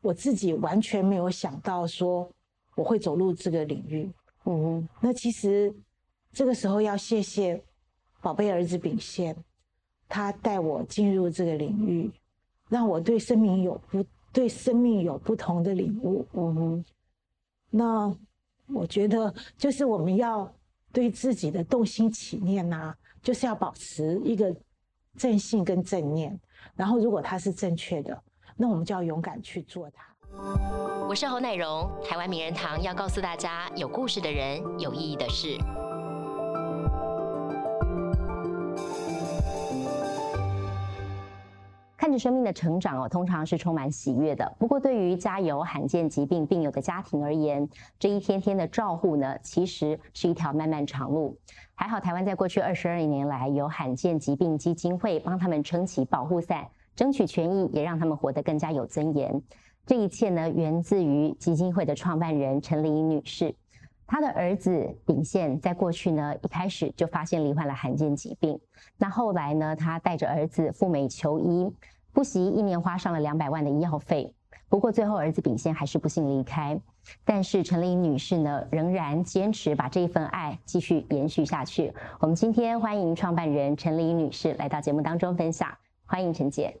我自己完全没有想到说我会走入这个领域。嗯，那其实这个时候要谢谢宝贝儿子秉宪，他带我进入这个领域，让我对生命有不对生命有不同的领悟。嗯哼，那我觉得就是我们要对自己的动心起念呐，就是要保持一个正信跟正念。然后，如果它是正确的，那我们就要勇敢去做它。我是侯乃荣，台湾名人堂要告诉大家：有故事的人，有意义的事。看着生命的成长哦，通常是充满喜悦的。不过，对于家有罕见疾病病友的家庭而言，这一天天的照护呢，其实是一条漫漫长路。还好，台湾在过去二十二年来，有罕见疾病基金会帮他们撑起保护伞，争取权益，也让他们活得更加有尊严。这一切呢，源自于基金会的创办人陈丽女士。她的儿子秉宪在过去呢，一开始就发现罹患了罕见疾病。那后来呢，他带着儿子赴美求医，不惜一年花上了两百万的医药费。不过最后儿子秉宪还是不幸离开。但是陈丽女士呢，仍然坚持把这一份爱继续延续下去。我们今天欢迎创办人陈丽女士来到节目当中分享。欢迎陈姐，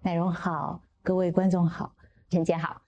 奶蓉好，各位观众好，陈姐好。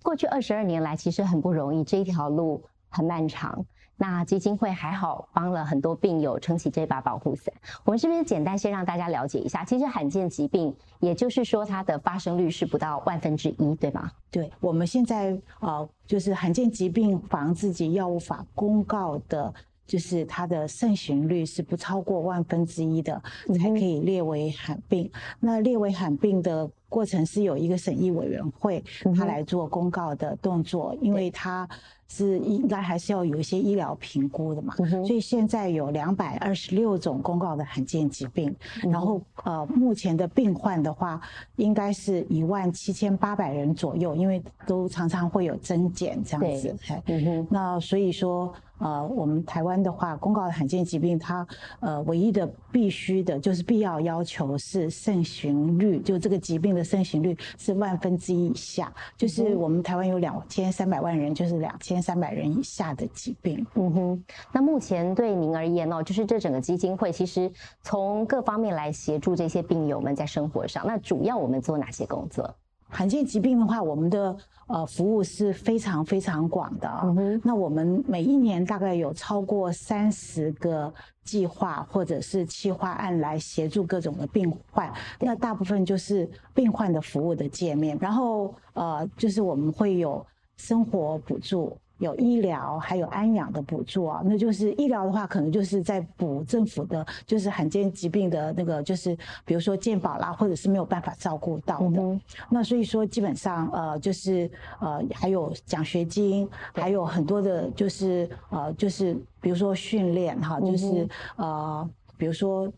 过去二十二年来，其实很不容易，这一条路。很漫长，那基金会还好帮了很多病友撑起这把保护伞。我们是不是简单先让大家了解一下？其实罕见疾病，也就是说它的发生率是不到万分之一，对吗？对，我们现在呃，就是罕见疾病防治及药物法公告的，就是它的盛行率是不超过万分之一的，才可以列为罕病。那列为罕病的过程是有一个审议委员会，他来做公告的动作，因为他。是应该还是要有一些医疗评估的嘛，所以现在有两百二十六种公告的罕见疾病，然后呃目前的病患的话，应该是一万七千八百人左右，因为都常常会有增减这样子，那所以说。呃，我们台湾的话，公告的罕见疾病，它呃唯一的必须的就是必要要求是盛行率，就这个疾病的盛行率是万分之一以下，就是我们台湾有两千三百万人，就是两千三百人以下的疾病。嗯哼，那目前对您而言哦，就是这整个基金会其实从各方面来协助这些病友们在生活上，那主要我们做哪些工作？罕见疾病的话，我们的。呃，服务是非常非常广的。那我们每一年大概有超过三十个计划或者是企划案来协助各种的病患。那大部分就是病患的服务的界面，然后呃，就是我们会有生活补助。有医疗还有安养的补助啊，那就是医疗的话，可能就是在补政府的，就是罕见疾病的那个，就是比如说健保啦，或者是没有办法照顾到的。那所以说，基本上呃，就是呃，还有奖学金，还有很多的，就是呃，就是比如说训练哈，就是呃，比如说。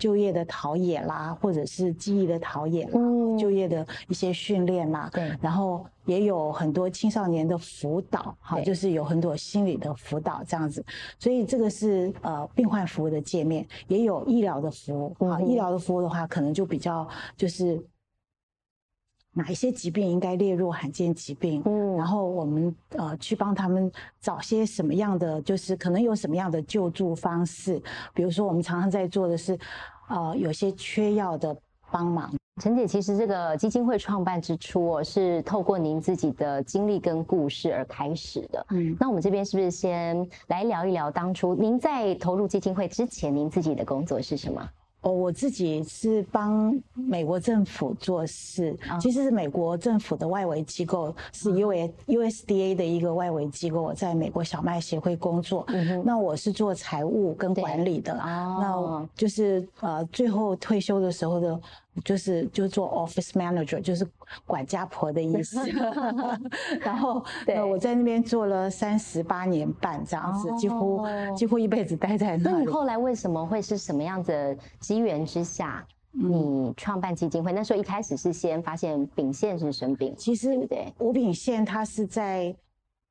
就业的陶冶啦，或者是记忆的陶冶，嗯，就业的一些训练啦，对，然后也有很多青少年的辅导，哈，就是有很多心理的辅导这样子，所以这个是呃病患服务的界面，也有医疗的服务，啊，医疗的服务的话，可能就比较就是。哪一些疾病应该列入罕见疾病？嗯，然后我们呃去帮他们找些什么样的，就是可能有什么样的救助方式。比如说，我们常常在做的是，呃，有些缺药的帮忙。陈姐，其实这个基金会创办之初哦，是透过您自己的经历跟故事而开始的。嗯，那我们这边是不是先来聊一聊当初您在投入基金会之前，您自己的工作是什么？哦，我自己是帮美国政府做事，其实是美国政府的外围机构，是 U S U S D A 的一个外围机构，我在美国小麦协会工作。那我是做财务跟管理的，那就是呃，最后退休的时候的。就是就做 office manager，就是管家婆的意思。然后，对，我在那边做了三十八年半这样子，几乎几乎一辈子待在那里。那你后来为什么会是什么样的机缘之下，你创办基金会？那时候一开始是先发现丙宪是生病，其实对，吴丙宪他是在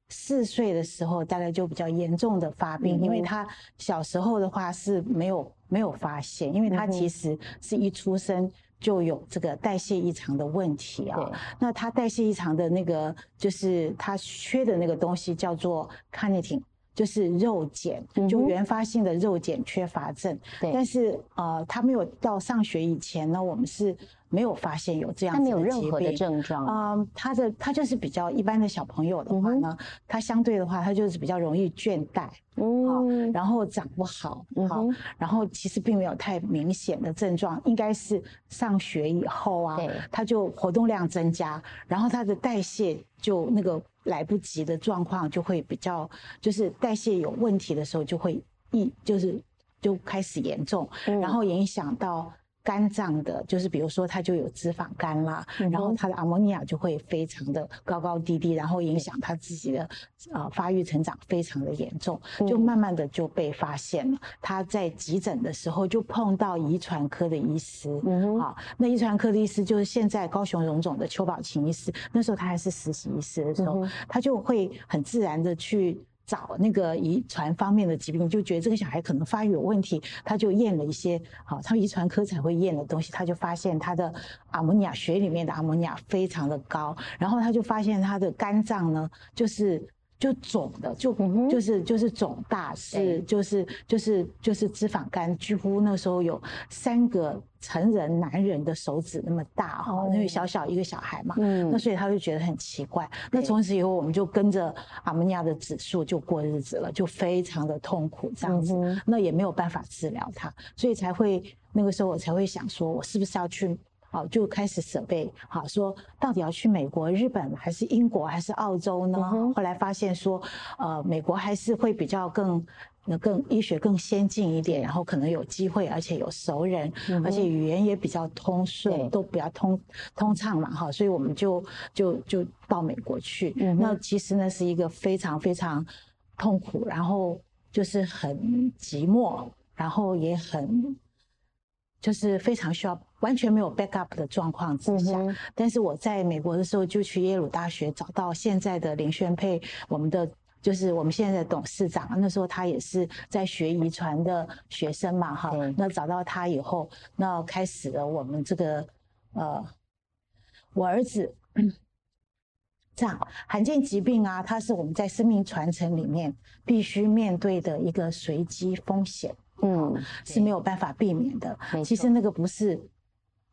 四岁的时候大概就比较严重的发病，因为他小时候的话是没有没有发现，因为他其实是一出生。就有这个代谢异常的问题啊。那他代谢异常的那个，就是他缺的那个东西叫做 carnitine。就是肉碱，就原发性的肉碱缺乏症。对，但是呃，他没有到上学以前呢，我们是没有发现有这样子的疾病。没有任何的症状。嗯，他的他就是比较一般的小朋友的话呢，他相对的话，他就是比较容易倦怠，嗯，然后长不好，好，然后其实并没有太明显的症状，应该是上学以后啊，他就活动量增加，然后他的代谢就那个。来不及的状况就会比较，就是代谢有问题的时候就会一就是就开始严重，然后影响到。肝脏的，就是比如说它就有脂肪肝啦，然后它的阿莫尼亚就会非常的高高低低，然后影响它自己的呃发育成长非常的严重，就慢慢的就被发现了。他在急诊的时候就碰到遗传科的医师，啊，那遗传科的医师就是现在高雄荣总的邱宝琴医师，那时候他还是实习医师的时候，他就会很自然的去。找那个遗传方面的疾病，就觉得这个小孩可能发育有问题，他就验了一些，好，他遗传科才会验的东西，他就发现他的阿摩尼亚血里面的阿摩尼亚非常的高，然后他就发现他的肝脏呢，就是。就肿的，就就是就是肿大，是就是就是就是脂肪肝，几乎那时候有三个成人男人的手指那么大哈，因为小小一个小孩嘛，嗯。那所以他就觉得很奇怪。那从此以后，我们就跟着阿尼亚的指数就过日子了，就非常的痛苦这样子，那也没有办法治疗他，所以才会那个时候我才会想说，我是不是要去。好，就开始准备，好说到底要去美国、日本还是英国还是澳洲呢？后来发现说，呃，美国还是会比较更、更医学更先进一点，然后可能有机会，而且有熟人，而且语言也比较通顺，都比较通通畅嘛，哈，所以我们就就就到美国去。那其实呢是一个非常非常痛苦，然后就是很寂寞，然后也很。就是非常需要完全没有 backup 的状况之下，但是我在美国的时候就去耶鲁大学找到现在的林宣佩，我们的就是我们现在的董事长，那时候他也是在学遗传的学生嘛，哈，那找到他以后，那开始了我们这个呃，我儿子这样罕见疾病啊，它是我们在生命传承里面必须面对的一个随机风险。嗯，是没有办法避免的。其实那个不是，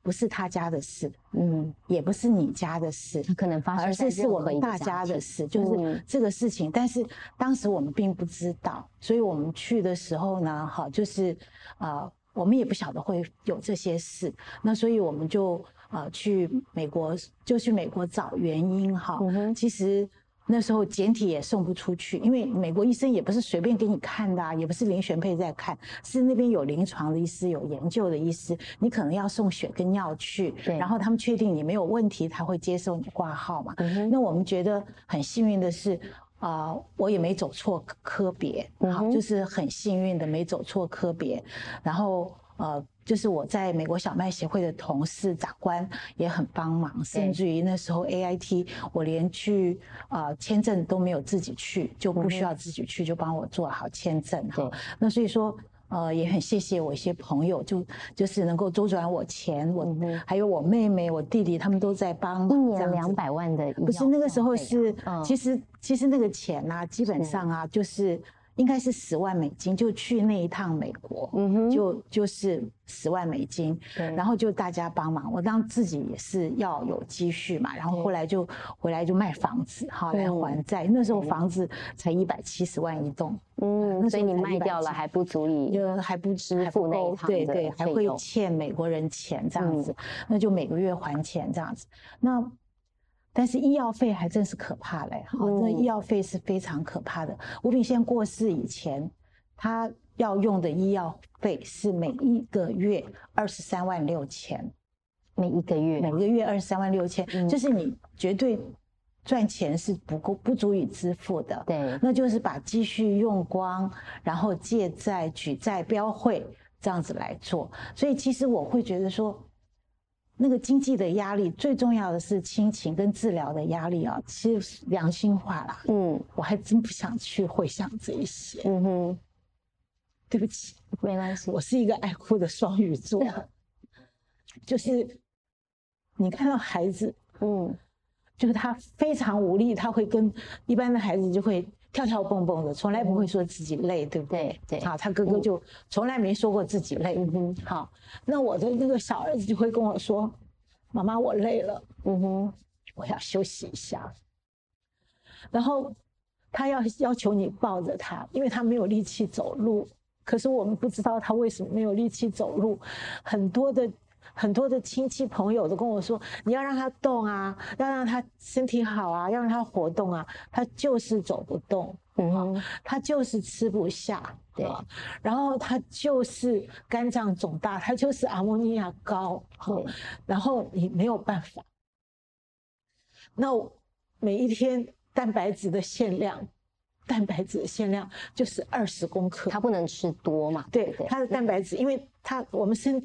不是他家的事，嗯，也不是你家的事，可能发生，而是是我们大家的事，就是这个事情。但是当时我们并不知道，所以我们去的时候呢，哈，就是啊，我们也不晓得会有这些事。那所以我们就啊去美国，就去美国找原因哈。其实。那时候简体也送不出去，因为美国医生也不是随便给你看的，也不是林玄佩在看，是那边有临床的医师、有研究的医师，你可能要送血跟药去，然后他们确定你没有问题，才会接受你挂号嘛。那我们觉得很幸运的是，啊，我也没走错科别，好，就是很幸运的没走错科别，然后呃。就是我在美国小麦协会的同事长官也很帮忙，甚至于那时候 A I T 我连去啊签证都没有自己去，就不需要自己去，就帮我做好签证哈。那所以说呃也很谢谢我一些朋友，就就是能够周转我钱，我还有我妹妹、我弟弟他们都在帮。一年两百万的，不是那个时候是，其实其实那个钱呐，基本上啊就是。应该是十万美金，就去那一趟美国，嗯哼，就就是十万美金，对，然后就大家帮忙，我当自己也是要有积蓄嘛，然后后来就回来就卖房子，哈来还债。那时候房子才一百七十万一栋，嗯，所以你卖掉了还不足以，就还不支付那一趟对对，还会欠美国人钱这样子，那就每个月还钱这样子，那。但是医药费还真是可怕嘞，好，那医药费是非常可怕的。吴炳宪过世以前，他要用的医药费是每一个月二十三万六千，每一个月，每个月二十三万六千，就是你绝对赚钱是不够、不足以支付的。对，那就是把积蓄用光，然后借债、举债、标会这样子来做。所以其实我会觉得说。那个经济的压力，最重要的是亲情跟治疗的压力啊。其实良心话啦，嗯，我还真不想去回想这一些。嗯哼，对不起，没关系，我是一个爱哭的双鱼座。就是你看到孩子，嗯，就是他非常无力，他会跟一般的孩子就会跳跳蹦蹦的，从来不会说自己累，对不对？对，好，他哥哥就从来没说过自己累。嗯哼，好，那我的那个小儿子就会跟我说：“妈妈，我累了，嗯哼，我要休息一下。”然后他要要求你抱着他，因为他没有力气走路。可是我们不知道他为什么没有力气走路。很多的很多的亲戚朋友都跟我说：“你要让他动啊，要让他身体好啊，要让他活动啊。”他就是走不动，嗯，他就是吃不下，对。然后他就是肝脏肿大，他就是阿莫尼亚高，对。然后你没有办法。那每一天。蛋白质的限量，蛋白质的限量就是二十公克，它不能吃多嘛？对，它的蛋白质，因为它我们身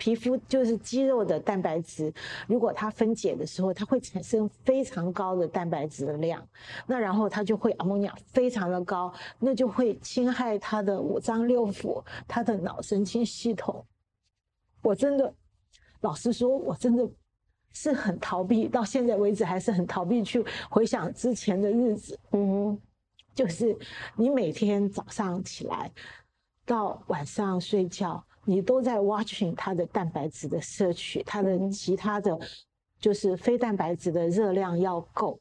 皮肤就是肌肉的蛋白质，如果它分解的时候，它会产生非常高的蛋白质的量，那然后它就会阿莫尼亚非常的高，那就会侵害它的五脏六腑，它的脑神经系统。我真的，老实说，我真的。是很逃避，到现在为止还是很逃避去回想之前的日子。嗯哼，就是你每天早上起来到晚上睡觉，你都在 watching 它的蛋白质的摄取，它的其他的就是非蛋白质的热量要够，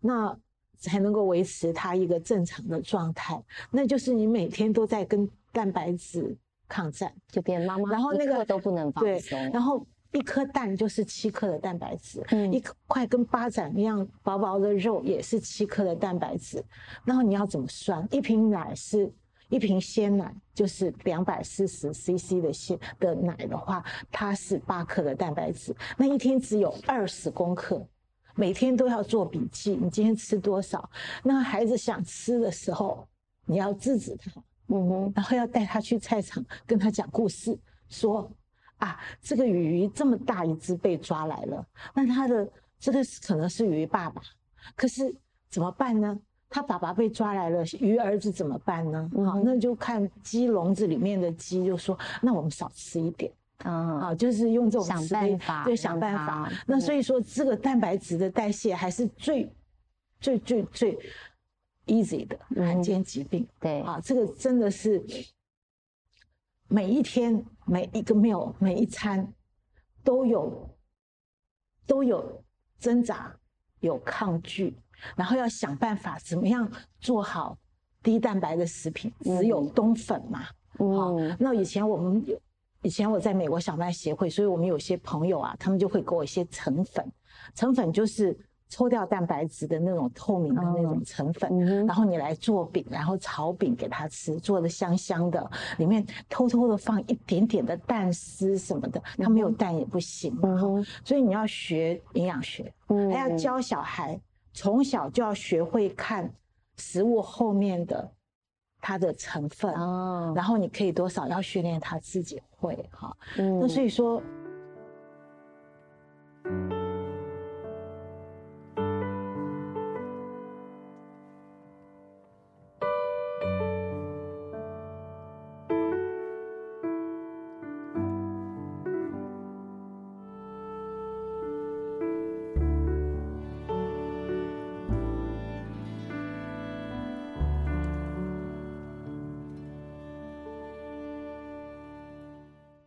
那才能够维持它一个正常的状态。那就是你每天都在跟蛋白质抗战，就变妈妈，然后那个都不能放松，然后。一颗蛋就是七克的蛋白质，一块跟巴掌一样薄薄的肉也是七克的蛋白质。然后你要怎么算？一瓶奶是一瓶鲜奶，就是两百四十 CC 的鲜的奶的话，它是八克的蛋白质。那一天只有二十公克，每天都要做笔记，你今天吃多少？那孩子想吃的时候，你要制止他，嗯哼，然后要带他去菜场，跟他讲故事，说。啊，这个鱼这么大一只被抓来了，那他的这个可能是鱼爸爸，可是怎么办呢？他爸爸被抓来了，鱼儿子怎么办呢？好，那就看鸡笼子里面的鸡，就说那我们少吃一点，啊，好，就是用这种想办法，对，想办法。那所以说，这个蛋白质的代谢还是最最最最 easy 的罕见疾病，对，啊，这个真的是。每一天每一个 meal 每一餐都有都有挣扎，有抗拒，然后要想办法怎么样做好低蛋白的食品。只有冬粉嘛，好。那以前我们有，以前我在美国小麦协会，所以我们有些朋友啊，他们就会给我一些成粉，成粉就是。抽掉蛋白质的那种透明的那种成粉，然后你来做饼，然后炒饼给他吃，做的香香的，里面偷偷的放一点点的蛋丝什么的，他没有蛋也不行。嗯所以你要学营养学，还要教小孩从小就要学会看食物后面的它的成分，然后你可以多少要训练他自己会哈。那所以说。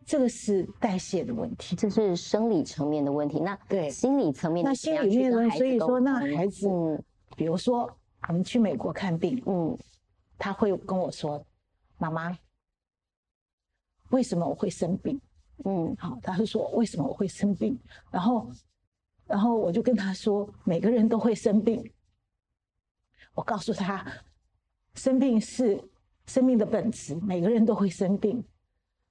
这个是代谢的问题，这是生理层面的问题。那对心理层面，那心里面呢？所以说，那孩子，比如说我们去美国看病，嗯，他会跟我说：“妈妈，为什么我会生病？”嗯，好，他会说为什么我会生病？然后，然后我就跟他说：“每个人都会生病。”我告诉他，生病是生命的本质，每个人都会生病。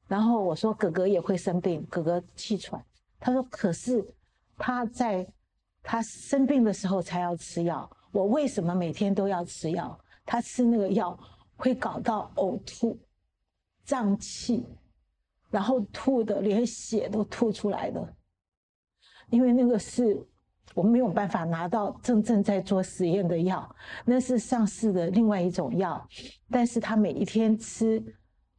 然后我说哥哥也会生病，哥哥气喘。他说可是他在他生病的时候才要吃药，我为什么每天都要吃药？他吃那个药会搞到呕吐、胀气，然后吐的连血都吐出来的。因为那个是我们没有办法拿到真正在做实验的药，那是上市的另外一种药，但是他每一天吃。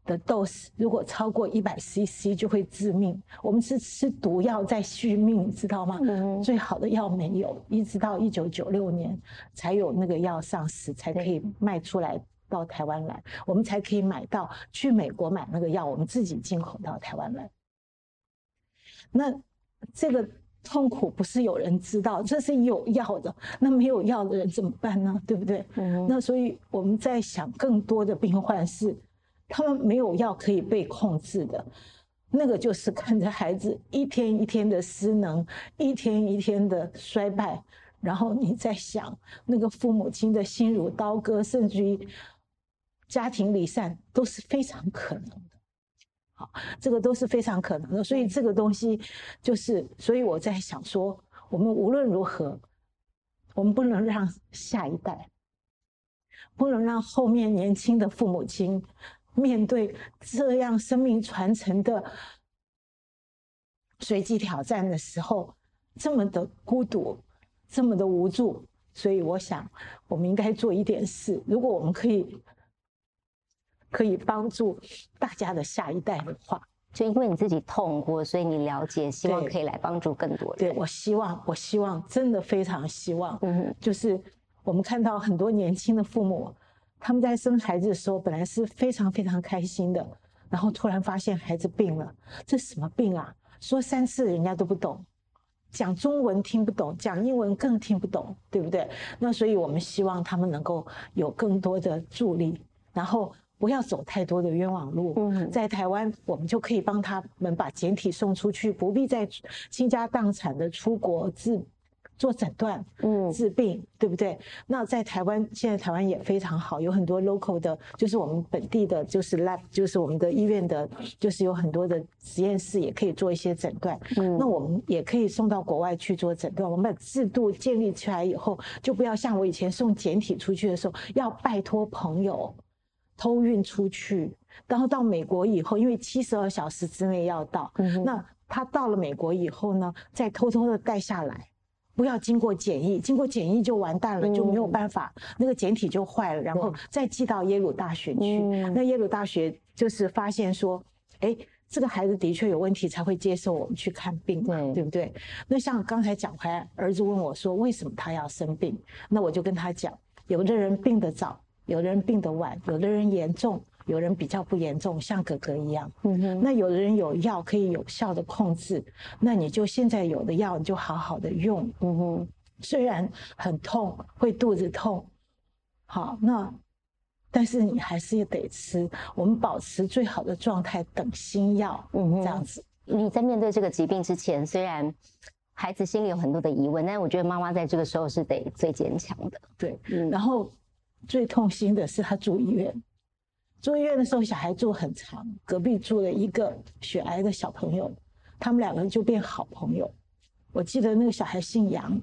的 dose 如果超过一百 CC 就会致命。我们是吃毒药在续命，你知道吗？最好的药没有，一直到一九九六年才有那个药上市，才可以卖出来到台湾来，我们才可以买到去美国买那个药，我们自己进口到台湾来。那这个痛苦不是有人知道，这是有药的，那没有药的人怎么办呢？对不对？那所以我们在想，更多的病患是。他们没有药可以被控制的，那个就是看着孩子一天一天的失能，一天一天的衰败，然后你在想那个父母亲的心如刀割，甚至于家庭离散都是非常可能的。好，这个都是非常可能的，所以这个东西就是，所以我在想说，我们无论如何，我们不能让下一代，不能让后面年轻的父母亲。面对这样生命传承的随机挑战的时候，这么的孤独，这么的无助，所以我想，我们应该做一点事。如果我们可以可以帮助大家的下一代的话，就因为你自己痛过，所以你了解，希望可以来帮助更多人。对我希望，我希望，真的非常希望，嗯，就是我们看到很多年轻的父母。他们在生孩子的时候本来是非常非常开心的，然后突然发现孩子病了，这什么病啊？说三次人家都不懂，讲中文听不懂，讲英文更听不懂，对不对？那所以我们希望他们能够有更多的助力，然后不要走太多的冤枉路。嗯在台湾，我们就可以帮他们把简体送出去，不必再倾家荡产的出国治。做诊断，嗯，治病，对不对？那在台湾，现在台湾也非常好，有很多 local 的，就是我们本地的，就是 lab，就是我们的医院的，就是有很多的实验室也可以做一些诊断。嗯，那我们也可以送到国外去做诊断。我们把制度建立起来以后，就不要像我以前送简体出去的时候，要拜托朋友偷运出去，然后到美国以后，因为七十二小时之内要到，那他到了美国以后呢，再偷偷的带下来。不要经过检疫，经过检疫就完蛋了，就没有办法，那个简体就坏了，然后再寄到耶鲁大学去。那耶鲁大学就是发现说，哎，这个孩子的确有问题，才会接受我们去看病，对不对？那像刚才讲回来，儿子问我说，为什么他要生病？那我就跟他讲，有的人病得早，有的人病得晚，有的人严重。有人比较不严重，像哥哥一样。嗯哼。那有的人有药可以有效的控制，那你就现在有的药，你就好好的用。嗯哼。虽然很痛，会肚子痛，好，那但是你还是得吃。我们保持最好的状态，等新药。嗯哼。这样子。你在面对这个疾病之前，虽然孩子心里有很多的疑问，但我觉得妈妈在这个时候是得最坚强的。对。嗯。然后最痛心的是他住医院。住医院的时候，小孩住很长，隔壁住了一个血癌的小朋友，他们两个人就变好朋友。我记得那个小孩姓杨，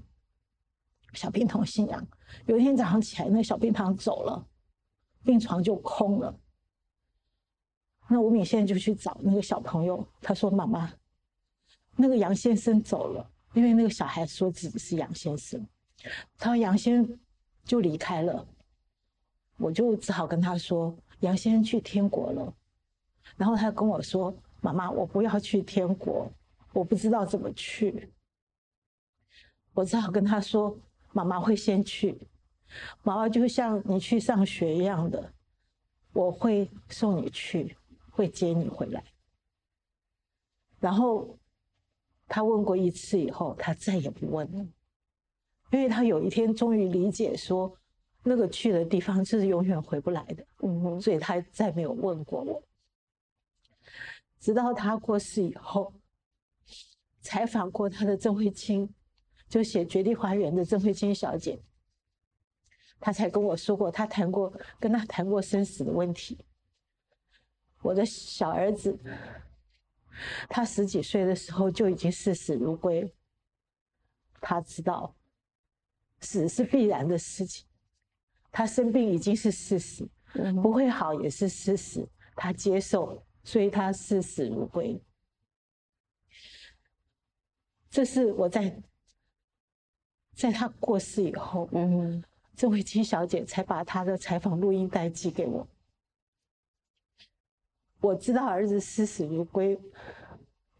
小病童姓杨。有一天早上起来，那个小病童走了，病床就空了。那吴敏现在就去找那个小朋友，他说：“妈妈，那个杨先生走了，因为那个小孩说自己是杨先生。”他说：“杨先生就离开了。”我就只好跟他说。杨先生去天国了，然后他跟我说：“妈妈，我不要去天国，我不知道怎么去。”我只好跟他说：“妈妈会先去，妈妈就像你去上学一样的，我会送你去，会接你回来。”然后他问过一次以后，他再也不问了，因为他有一天终于理解说。那个去的地方就是永远回不来的，嗯哼，所以他再没有问过我。直到他过世以后，采访过他的郑慧清，就写《绝地花园》的郑慧清小姐，他才跟我说过，他谈过跟他谈过生死的问题。我的小儿子，他十几岁的时候就已经视死如归，他知道死是必然的事情。他生病已经是事实，不会好也是事实，他接受，所以他视死如归。这是我在在他过世以后，嗯，这位金小姐才把她的采访录音带寄给我。我知道儿子视死如归，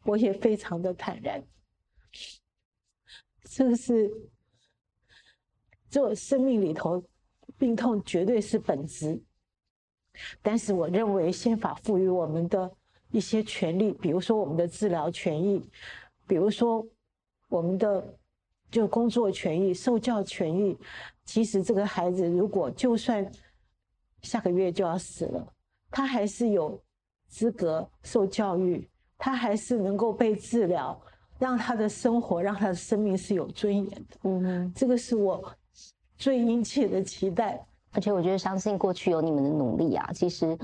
我也非常的坦然。这个是，这生命里头，病痛绝对是本质。但是我认为宪法赋予我们的一些权利，比如说我们的治疗权益，比如说我们的就工作权益、受教权益。其实这个孩子如果就算下个月就要死了，他还是有资格受教育，他还是能够被治疗，让他的生活、让他的生命是有尊严的。嗯，这个是我最殷切的期待。而且我觉得，相信过去有你们的努力啊，其实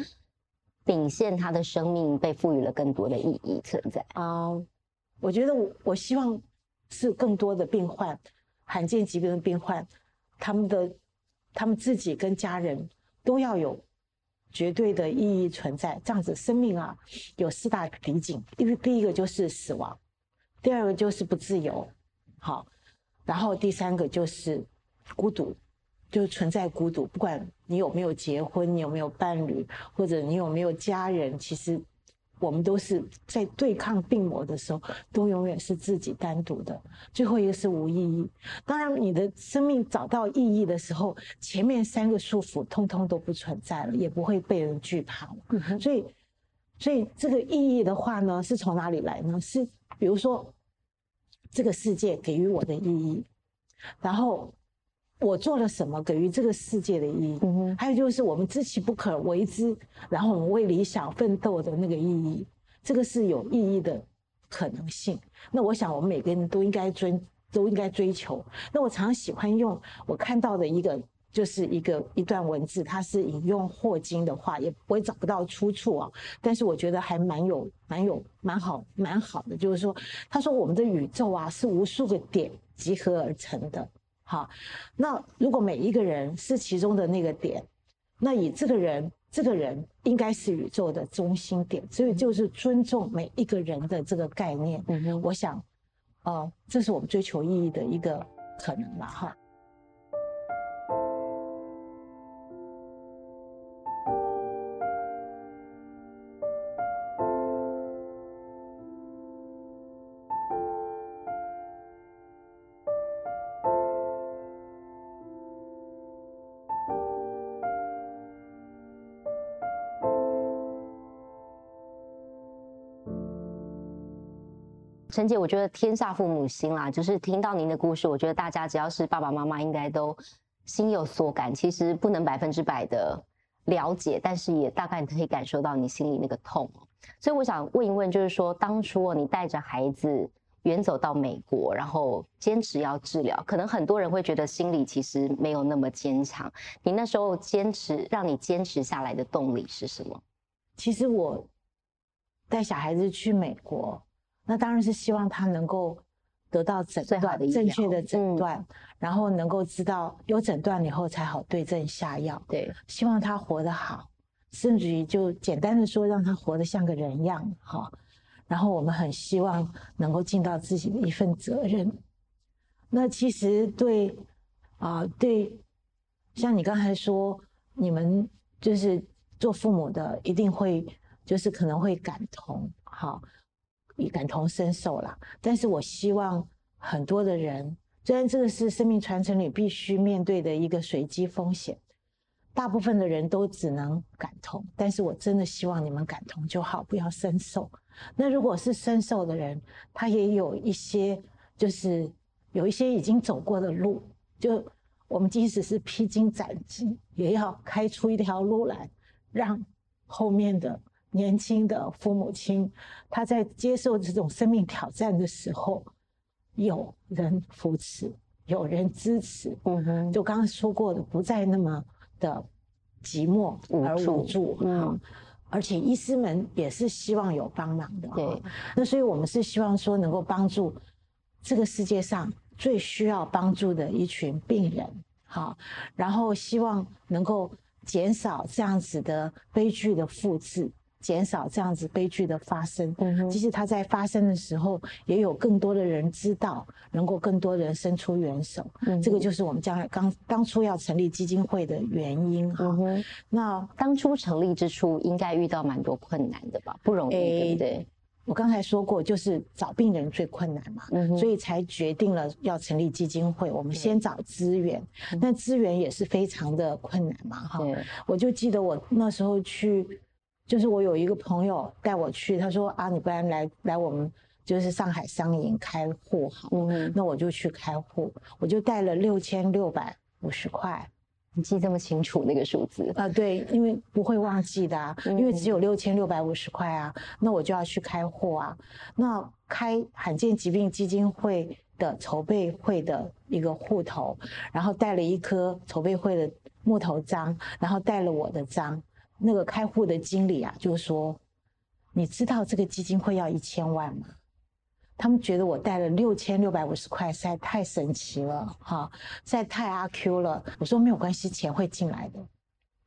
秉宪他的生命被赋予了更多的意义存在啊。我觉得我我希望是更多的病患，罕见疾病的病患。他们的他们自己跟家人都要有绝对的意义存在，这样子生命啊有四大瓶颈，因为第一个就是死亡，第二个就是不自由，好，然后第三个就是孤独，就存在孤独，不管你有没有结婚，你有没有伴侣，或者你有没有家人，其实。我们都是在对抗病魔的时候，都永远是自己单独的。最后一个是无意义。当然，你的生命找到意义的时候，前面三个束缚通通都不存在了，也不会被人惧怕了。所以，所以这个意义的话呢，是从哪里来呢？是比如说，这个世界给予我的意义，然后。我做了什么给予这个世界的意义？还有就是我们知其不可为之，然后我们为理想奋斗的那个意义，这个是有意义的可能性。那我想我们每个人都应该追，都应该追求。那我常常喜欢用我看到的一个，就是一个一段文字，它是引用霍金的话，也我也找不到出处啊。但是我觉得还蛮有、蛮有、蛮好、蛮好的，就是说，他说我们的宇宙啊是无数个点集合而成的。好，那如果每一个人是其中的那个点，那以这个人，这个人应该是宇宙的中心点，所以就是尊重每一个人的这个概念。我想，呃，这是我们追求意义的一个可能了哈。陈姐，我觉得天下父母心啦，就是听到您的故事，我觉得大家只要是爸爸妈妈，应该都心有所感。其实不能百分之百的了解，但是也大概可以感受到你心里那个痛。所以我想问一问，就是说当初你带着孩子远走到美国，然后坚持要治疗，可能很多人会觉得心里其实没有那么坚强。你那时候坚持，让你坚持下来的动力是什么？其实我带小孩子去美国。那当然是希望他能够得到诊断，正确的诊断，然后能够知道有诊断以后才好对症下药。对，希望他活得好，甚至于就简单的说，让他活得像个人样，哈。然后我们很希望能够尽到自己的一份责任。那其实对啊，对，像你刚才说，你们就是做父母的，一定会就是可能会感同，好。也感同身受啦。但是我希望很多的人，虽然这个是生命传承里必须面对的一个随机风险，大部分的人都只能感同，但是我真的希望你们感同就好，不要深受。那如果是深受的人，他也有一些，就是有一些已经走过的路，就我们即使是披荆斩棘，也要开出一条路来，让后面的。年轻的父母亲，他在接受这种生命挑战的时候，有人扶持，有人支持。嗯哼，就刚刚说过的，不再那么的寂寞而无助。嗯，而且医师们也是希望有帮忙的。对，那所以我们是希望说，能够帮助这个世界上最需要帮助的一群病人。好，然后希望能够减少这样子的悲剧的复制。减少这样子悲剧的发生。嗯哼即使它在发生的时候，也有更多的人知道，能够更多人伸出援手。嗯这个就是我们将来刚当初要成立基金会的原因哈。嗯，那当初成立之初应该遇到蛮多困难的吧？不容易，对不对？我刚才说过，就是找病人最困难嘛，嗯哼所以才决定了要成立基金会。我们先找资源，那资源也是非常的困难嘛，哈。对，我就记得我那时候去，就是我有一个朋友带我去，他说啊，你不然来来我们就是上海商银开户好，嗯，那我就去开户，我就带了六千六百五十块。你记这么清楚那个数字，啊，对，因为不会忘记的啊，因为嗯只有六千六百五十块啊，那我就要去开户啊。那开罕见疾病基金会的筹备会的一个户头，然后带了一颗筹备会的木头章，然后带了我的章。那个开户的经理啊，就说：“你知道这个基金会要一千万吗？”他们觉得我带了六千六百五十块，实在太神奇了，哈，实在太阿 Q 了。我说没有关系，钱会进来的。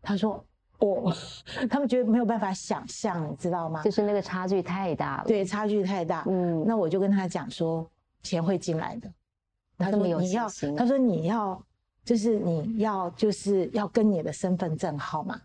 他说哦，他们觉得没有办法想象，你知道吗？就是那个差距太大了。，对，差距太大。嗯，那我就跟他讲说，钱会进来的。他说你要，他说你要，就是你要，就是要跟你的身份证号码。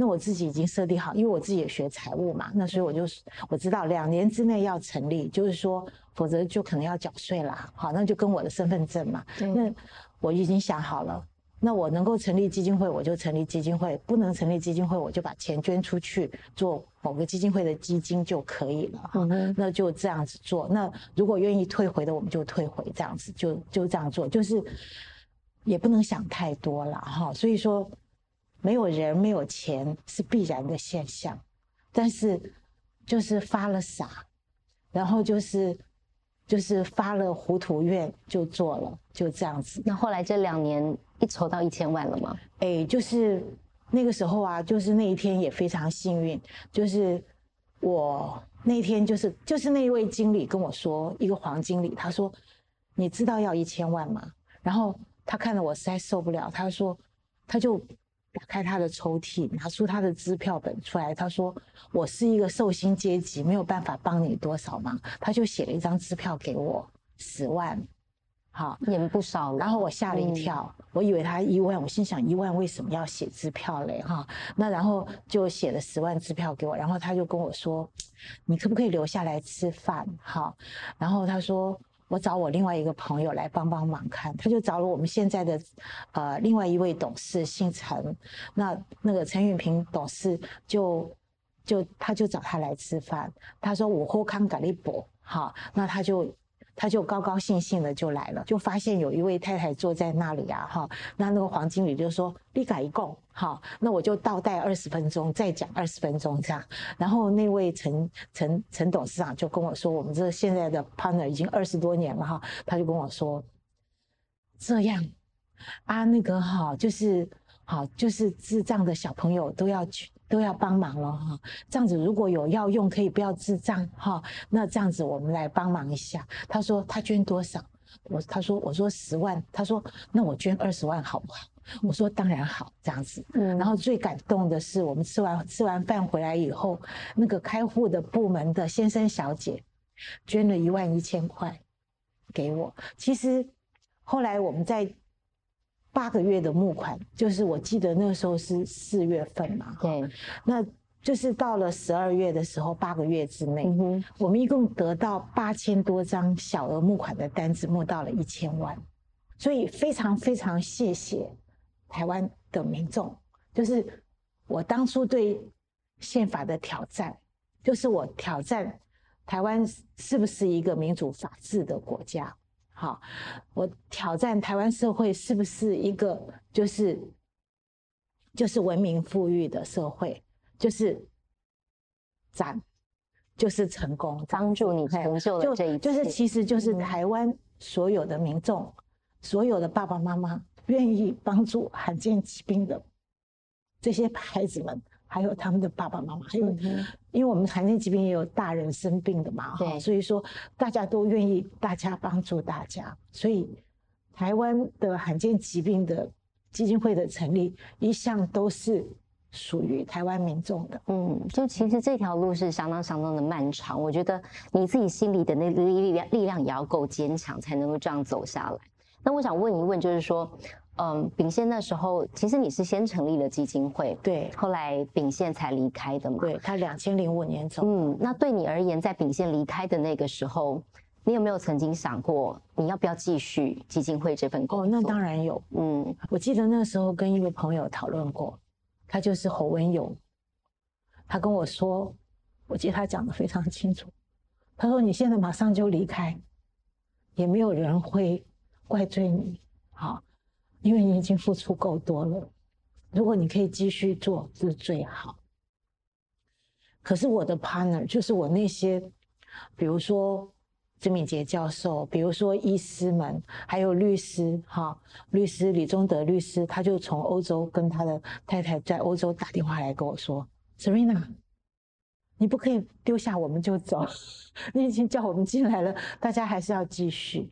那我自己已经设定好，因为我自己也学财务嘛，那所以我就我知道两年之内要成立，就是说，否则就可能要缴税啦。好，那就跟我的身份证嘛。对那我已经想好了，那我能够成立基金会，我就成立基金会；不能成立基金会，我就把钱捐出去做某个基金会的基金就可以了。哈嗯，那就这样子做。那如果愿意退回的，我们就退回，这样子就就这样做，就是也不能想太多了哈。所以说，没有人没有钱是必然的现象，但是就是发了傻，然后就是就是发了糊涂愿就做了，就这样子。那后来这两年一筹到一千万了吗？哎，就是那个时候啊，就是那一天也非常幸运，就是我那一天就是就是那一位经理跟我说，一个黄经理，他说你知道要一千万吗？然后他看到我实在受不了，他说他就打开他的抽屉，拿出他的支票本出来，他说我是一个寿星阶级，没有办法帮你多少忙，他就写了一张支票给我十万，好，也不少了。然后我吓了一嗯跳，我以为他一万，我心想一万为什么要写支票嘞？哈，那然后就写了十万支票给我，然后他就跟我说，你可不可以留下来吃饭？哈，然后他说。我找我另外一个朋友来帮帮忙看，他就找了我们现在的，呃，另外一位董事姓陈，那那个陈允平董事就就他就找他来吃饭，他说我喝康咖喱博，好，那他就他就高高兴兴的就来了，就发现有一位太太坐在那里啊，哈，那那个黄经理就说你改一共，好，那我就倒带二十分钟，再讲二十分钟这样，然后那位陈陈陈董事长就跟我说，我们这现在的 partner 已经二十多年了哈，他就跟我说，这样啊，那个哈，就是好，就是智障的小朋友都要去。都要帮忙了哈，这样子如果有要用，可以不要智障哈。那这样子我们来帮忙一下。他说他捐多少？我他说我说十万，他说那我捐二十万好不好？我说当然好，这样子。嗯然后最感动的是，我们吃完吃完饭回来以后，那个开户的部门的先生小姐捐了一万一千块给我。其实后来我们在八个月的募款，就是我记得那个时候是四月份嘛，对，那就是到了十二月的时候，八个月之内，嗯，我们一共得到八千多张小额募款的单子，募到了一千万，所以非常非常谢谢台湾的民众。就是我当初对宪法的挑战，就是我挑战台湾是不是一个民主法治的国家。好，我挑战台湾社会是不是一个就是就是文明富裕的社会，就是展，就是成功，帮助你成就了就这一就是其实就是嗯。台湾所有的民众，所有的爸爸妈妈愿意帮助罕见疾病的这些孩子们，还有他们的爸爸妈妈，还有因为我们罕见疾病也有大人生病的嘛，哈，所以说大家都愿意大家帮助大家，所以台湾的罕见疾病的基金会的成立，一向都是属于台湾民众的。嗯，就其实这条路是相当相当的漫长，我觉得你自己心里的那个力量力量也要够坚强，才能够这样走下来。那我想问一问，就是说，嗯，秉宪那时候其实你是先成立了基金会，对，后来秉宪才离开的嘛？对他两千零五年走。嗯，那对你而言，在秉宪离开的那个时候，你有没有曾经想过你要不要继续基金会这份工作？哦，那当然有。嗯，我记得那时候跟一位朋友讨论过，他就是侯文勇，他跟我说，我记得他讲的非常清楚，他说你现在马上就离开，也没有人会。怪罪你，好，因为你已经付出够多了。如果你可以继续做，是最好。可是我的 partner 就是我那些，比如说曾敏杰教授，比如说医师们，还有律师，哈，律师李宗德律师，他就从欧洲跟他的太太在欧洲打电话来跟我说：“Serena，你不可以丢下我们就走，你已经叫我们进来了，大家还是要继续。”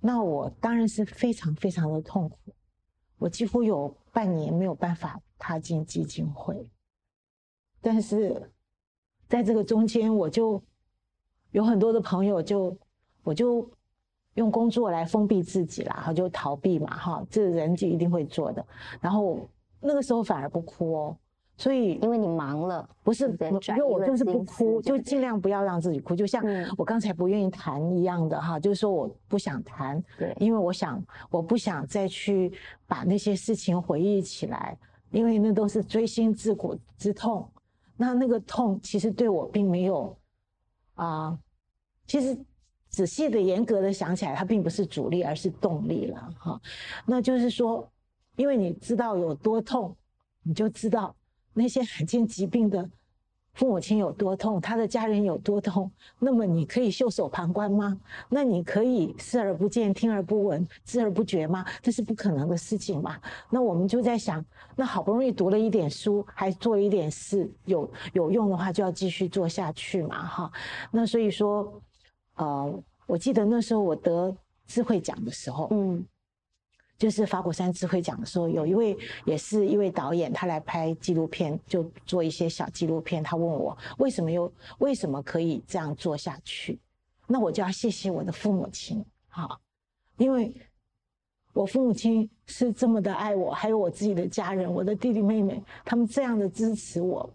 那我当然是非常非常的痛苦，我几乎有半年没有办法踏进基金会。但是在这个中间，我就有很多的朋友，就我就用工作来封闭自己啦，就逃避嘛，哈，这人就一定会做的。然后那个时候反而不哭哦。所以，因为你忙了，不是，因为我就是不哭，就尽量不要让自己哭，就像我刚才不愿意谈一样的哈，就是说我不想谈，对，因为我想我不想再去把那些事情回忆起来，因为那都是锥心刺骨之痛，那那个痛其实对我并没有啊，其实仔细的、严格的想起来，它并不是阻力，而是动力了哈。那就是说，因为你知道有多痛，你就知道。那些罕见疾病的父母亲有多痛，他的家人有多痛，那么你可以袖手旁观吗？那你可以视而不见、听而不闻、知而不觉吗？这是不可能的事情嘛。那我们就在想，那好不容易读了一点书，还做一点事，有有用的话就要继续做下去嘛，哈。那所以说，呃，我记得那时候我得智慧奖的时候，嗯。就是法鼓山智慧讲的时候，有一位也是一位导演，他来拍纪录片，就做一些小纪录片。他问我为什么又为什么可以这样做下去？那我就要谢谢我的父母亲，哈，因为我父母亲是这么的爱我，还有我自己的家人，我的弟弟妹妹，他们这样的支持我，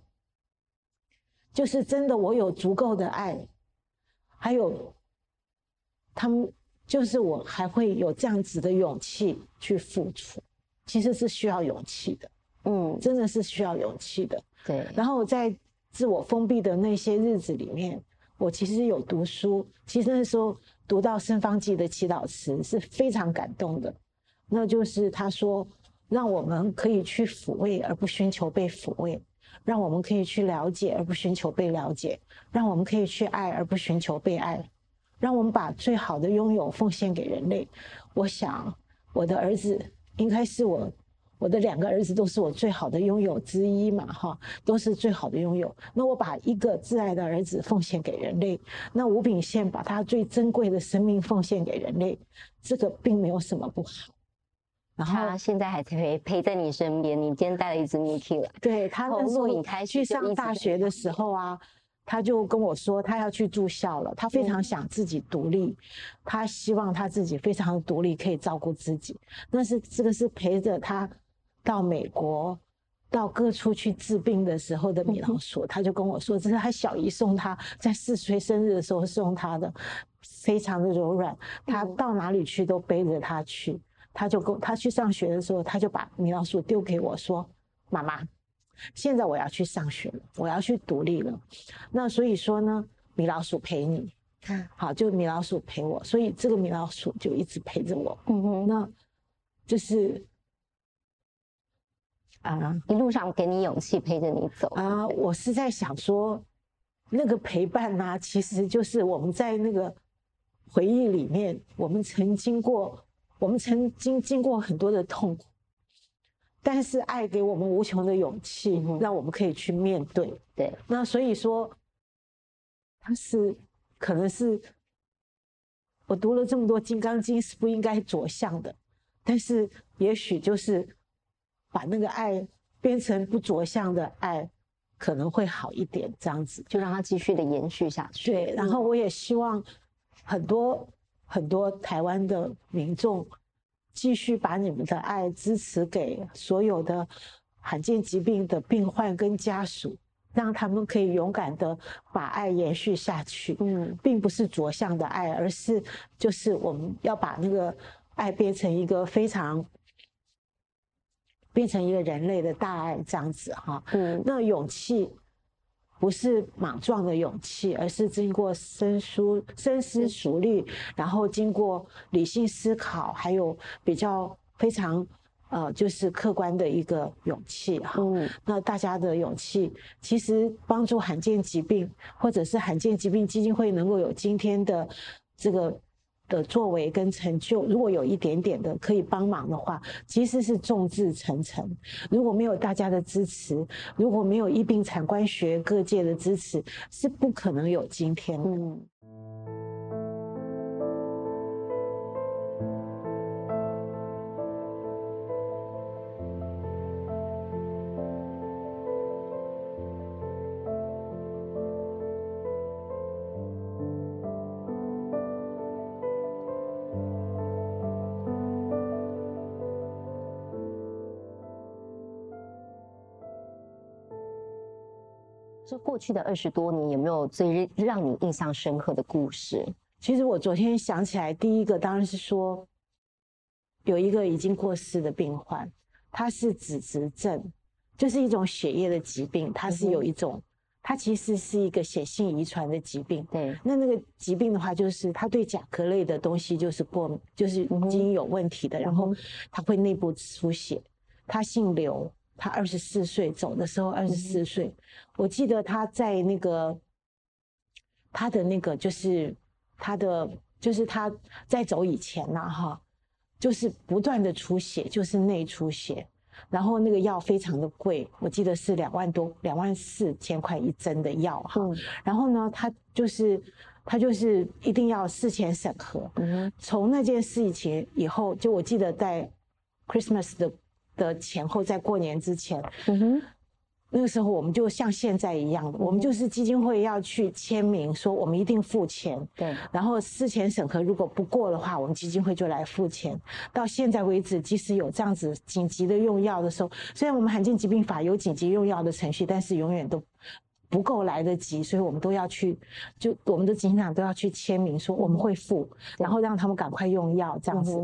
就是真的我有足够的爱，还有他们。就是我还会有这样子的勇气去付出，其实是需要勇气的，嗯，真的是需要勇气的。对。然后我在自我封闭的那些日子里面，我其实有读书，其实那时候读到圣方济的祈祷词是非常感动的。那就是他说，让我们可以去抚慰而不寻求被抚慰，让我们可以去了解而不寻求被了解，让我们可以去爱而不寻求被爱。让我们把最好的拥有奉献给人类。我想，我的儿子应该是我，我的两个儿子都是我最好的拥有之一嘛，哈，都是最好的拥有。那我把一个挚爱的儿子奉献给人类，那吴炳宪把他最珍贵的生命奉献给人类，这个并没有什么不好。然后他现在还陪陪在你身边，你今天带了一只 Mickey 来，对他从录影开始去上大学的时候啊。他就跟我说，他要去住校了。他非常想自己独立，他希望他自己非常独立，可以照顾自己。但是这个是陪着他到美国、到各处去治病的时候的米老鼠。他就跟我说，这是他小姨送他在四岁生日的时候送他的，非常的柔软。他到哪里去都背着他去。他就跟他去上学的时候，他就把米老鼠丢给我说：“妈妈。”现在我要去上学了，我要去独立了。那所以说呢，米老鼠陪你，好，就米老鼠陪我，所以这个米老鼠就一直陪着我。嗯哼，那就是啊，一路上给你勇气，陪着你走啊。我是在想说，那个陪伴呢，其实就是我们在那个回忆里面，我们曾经过，我们曾经经过很多的痛苦。但是爱给我们无穷的勇气，让我们可以去面对。对，那所以说，他是可能是我读了这么多《金刚经》是不应该着相的，但是也许就是把那个爱变成不着相的爱，可能会好一点，这样子就让它继续的延续下去。对，然后我也希望很多很多台湾的民众继续把你们的爱支持给所有的罕见疾病的病患跟家属。让他们可以勇敢的把爱延续下去，嗯，并不是着相的爱，而是就是我们要把那个爱变成一个非常，变成一个人类的大爱这样子哈，嗯，那勇气不是莽撞的勇气，而是经过深思深思熟虑，然后经过理性思考，还有比较非常。呃，就是客观的一个勇气哈。嗯。那大家的勇气，其实帮助罕见疾病，或者是罕见疾病基金会能够有今天的这个的作为跟成就，如果有一点点的可以帮忙的话，其实是众志成城。如果没有大家的支持，如果没有医病产官学各界的支持，是不可能有今天的。这过去的二十多年，有没有最让你印象深刻的故事？其实我昨天想起来，第一个当然是说，有一个已经过世的病患，他是紫质症，就是一种血液的疾病，它是有一种，它其实是一个血性遗传的疾病。对，那那个疾病的话，就是他对甲壳类的东西就是过敏，就是基因有问题的，然后他会内部出血。他姓刘。他二十四岁走的时候，二十四岁，我记得他在那个他的那个就是他的就是他在走以前呐，哈，就是不断的出血，就是内出血，然后那个药非常的贵，我记得是两万多，两万四千块一针的药哈，然后呢，他就是他就是一定要事前审核，从那件事以前以后，就我记得在 Christmas 的。的前后，在过年之前，嗯哼，那个时候我们就像现在一样的，我们就是基金会要去签名，说我们一定付钱，对。然后事前审核如果不过的话，我们基金会就来付钱。到现在为止，即使有这样子紧急的用药的时候，虽然我们罕见疾病法有紧急用药的程序，但是永远都不够来得及，所以我们都要去，就我们的警长都要去签名，说我们会付，然后让他们赶快用药这样子。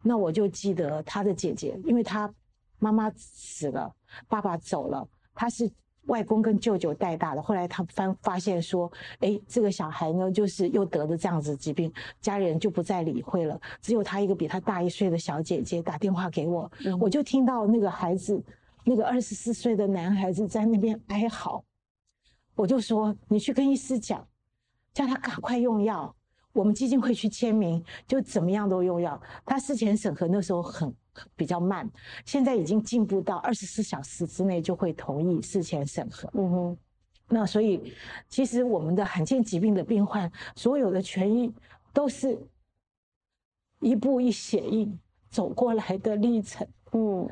那我就记得他的姐姐，因为他。妈妈死了，爸爸走了，他是外公跟舅舅带大的。后来他发发现说，哎，这个小孩呢，就是又得了这样子疾病，家里人就不再理会了。只有他一个比他大一岁的小姐姐打电话给我，我就听到那个孩子，那个二十四岁的男孩子在那边哀嚎。我就说，你去跟医师讲，叫他赶快用药。我们基金会去签名，就怎么样都用药。他事前审核那时候很比较慢，现在已经进步到二十四小时之内就会同意事前审核。嗯哼，那所以其实我们的罕见疾病的病患，所有的权益都是一步一血印走过来的历程。嗯，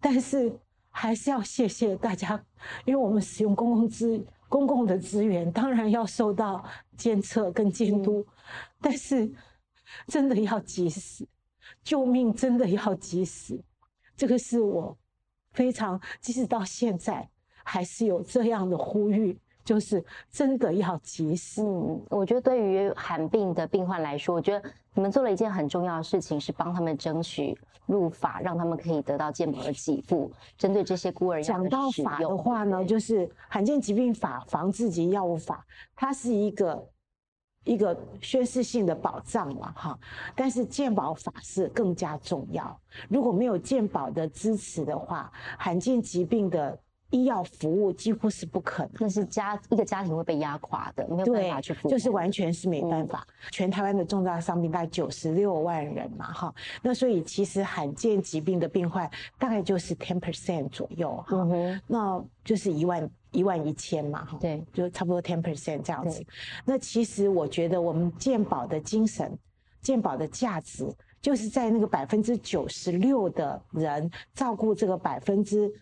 但是还是要谢谢大家，因为我们使用公共资公共的资源，当然要受到监测跟监督。但是，真的要及时，救命真的要及时，这个是我非常，即使到现在还是有这样的呼吁，就是真的要及时。嗯，我觉得对于罕病的病患来说，我觉得你们做了一件很重要的事情，是帮他们争取入法，让他们可以得到健保的给付。针对这些孤儿讲到法的话呢，就是罕见疾病法、防治及药物法，它是一个。一个宣示性的保障嘛，哈，但是健保法是更加重要。如果没有健保的支持的话，罕见疾病的医药服务几乎是不可能。那是家一个家庭会被压垮的，没有办法去付。就是完全是没办法。全台湾的重大伤病大概九十六万人嘛，哈，那所以其实罕见疾病的病患大概就是 ten percent 左右，哈，那就是一万。一万一千嘛，哈，对，就差不多 ten percent 这样子。那其实我觉得我们健保的精神、健保的价值，就是在那个百分之九十六的人照顾这个百分之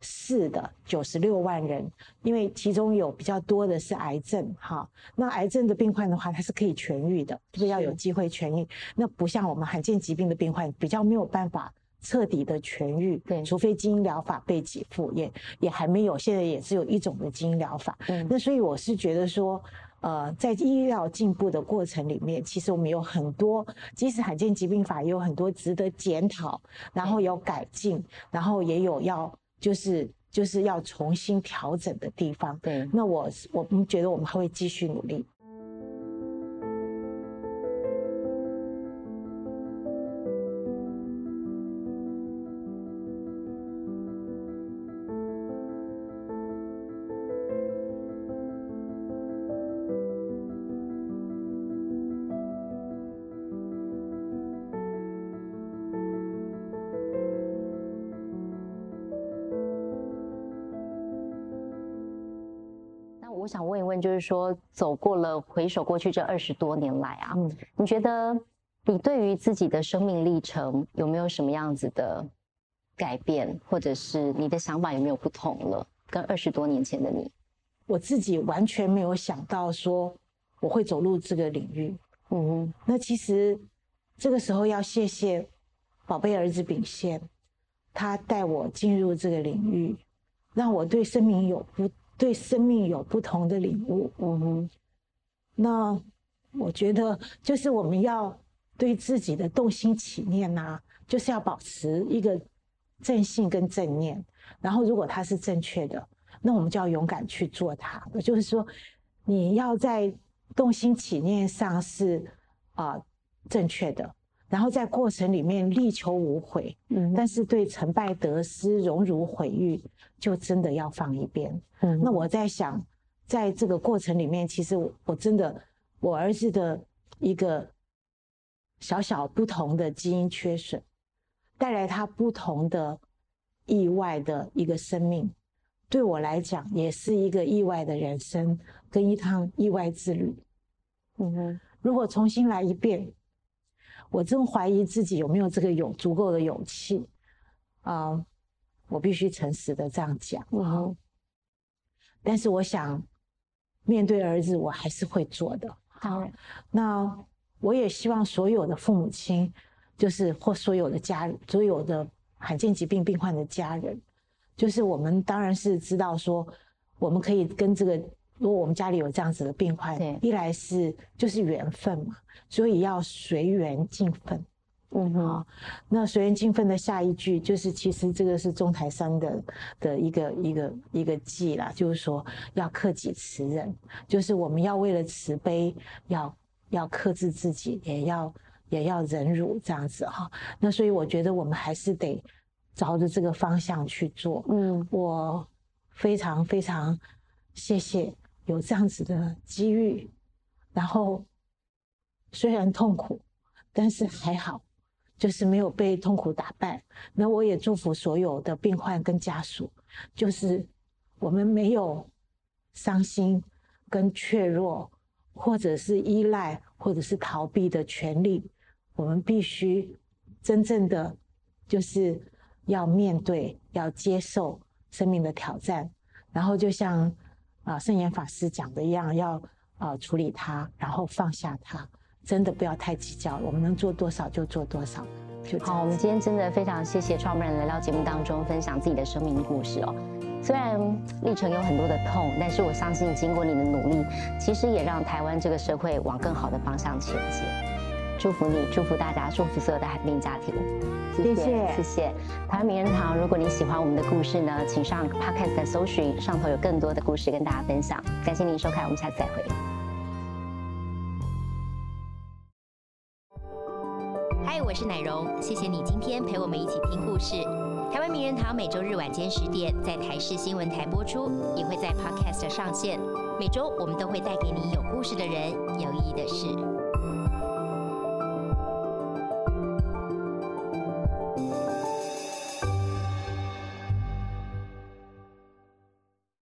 四的九十六万人，因为其中有比较多的是癌症，哈，那癌症的病患的话，它是可以痊愈的，就是要有机会痊愈。那不像我们罕见疾病的病患，比较没有办法彻底的痊愈，对，除非基因疗法被给付，也也还没有，现在也只有一种的基因疗法。嗯，那所以我是觉得说。呃，在医疗进步的过程里面，其实我们有很多，即使罕见疾病法也有很多值得检讨，然后有改进，然后也有要就是就是要重新调整的地方。对，那我我们觉得我们还会继续努力。我想问一问，就是说，走过了回首过去这二十多年来啊，嗯，你觉得你对于自己的生命历程有没有什么样子的改变，或者是你的想法有没有不同了？跟二十多年前的你，我自己完全没有想到说我会走入这个领域。嗯哼，那其实这个时候要谢谢宝贝儿子秉宪，他带我进入这个领域，让我对生命有不。对生命有不同的领悟，嗯哼。那我觉得就是我们要对自己的动心起念呐，就是要保持一个正信跟正念。然后如果它是正确的，那我们就要勇敢去做它。也就是说，你要在动心起念上是啊正确的，然后在过程里面力求无悔。嗯。但是对成败得失、荣辱毁誉。就真的要放一边。嗯，那我在想，在这个过程里面，其实我真的，我儿子的一个小小不同的基因缺损，带来他不同的意外的一个生命，对我来讲也是一个意外的人生跟一趟意外之旅。嗯哼，如果重新来一遍，我真怀疑自己有没有这个勇足够的勇气啊。我必须诚实的这样讲，嗯，但是我想面对儿子，我还是会做的。好，那我也希望所有的父母亲，就是或所有的家人，所有的罕见疾病病患的家人，就是我们当然是知道说，我们可以跟这个，如果我们家里有这样子的病患，一来是就是缘分嘛，所以要随缘尽分。嗯好，那随缘尽分的下一句就是，其实这个是中台山的的一个一个一个记啦，就是说要克己慈人，就是我们要为了慈悲，要要克制自己，也要也要忍辱这样子哈。那所以我觉得我们还是得朝着这个方向去做。嗯，我非常非常谢谢有这样子的机遇，然后虽然痛苦，但是还好。就是没有被痛苦打败，那我也祝福所有的病患跟家属，就是我们没有伤心跟怯弱，或者是依赖，或者是逃避的权利，我们必须真正的就是要面对，要接受生命的挑战，然后就像啊圣严法师讲的一样，要啊处理它，然后放下它。真的不要太计较，我们能做多少就做多少。好，我们今天真的非常谢谢创办人来到节目当中分享自己的生命故事哦。虽然历程有很多的痛，但是我相信经过你的努力，其实也让台湾这个社会往更好的方向前进。祝福你，祝福大家，祝福所有的海病家庭。谢谢，谢谢。台湾名人堂，如果你喜欢我们的故事呢，请上 Podcast 搜寻，上头有更多的故事跟大家分享。感谢您收看，我们下次再会。嗨我是奶蓉，谢谢你今天陪我们一起听故事。台湾名人堂每周日晚间十点在台视新闻台播出，也会在 Podcast 上线。每周我们都会带给你有故事的人，有意义的事。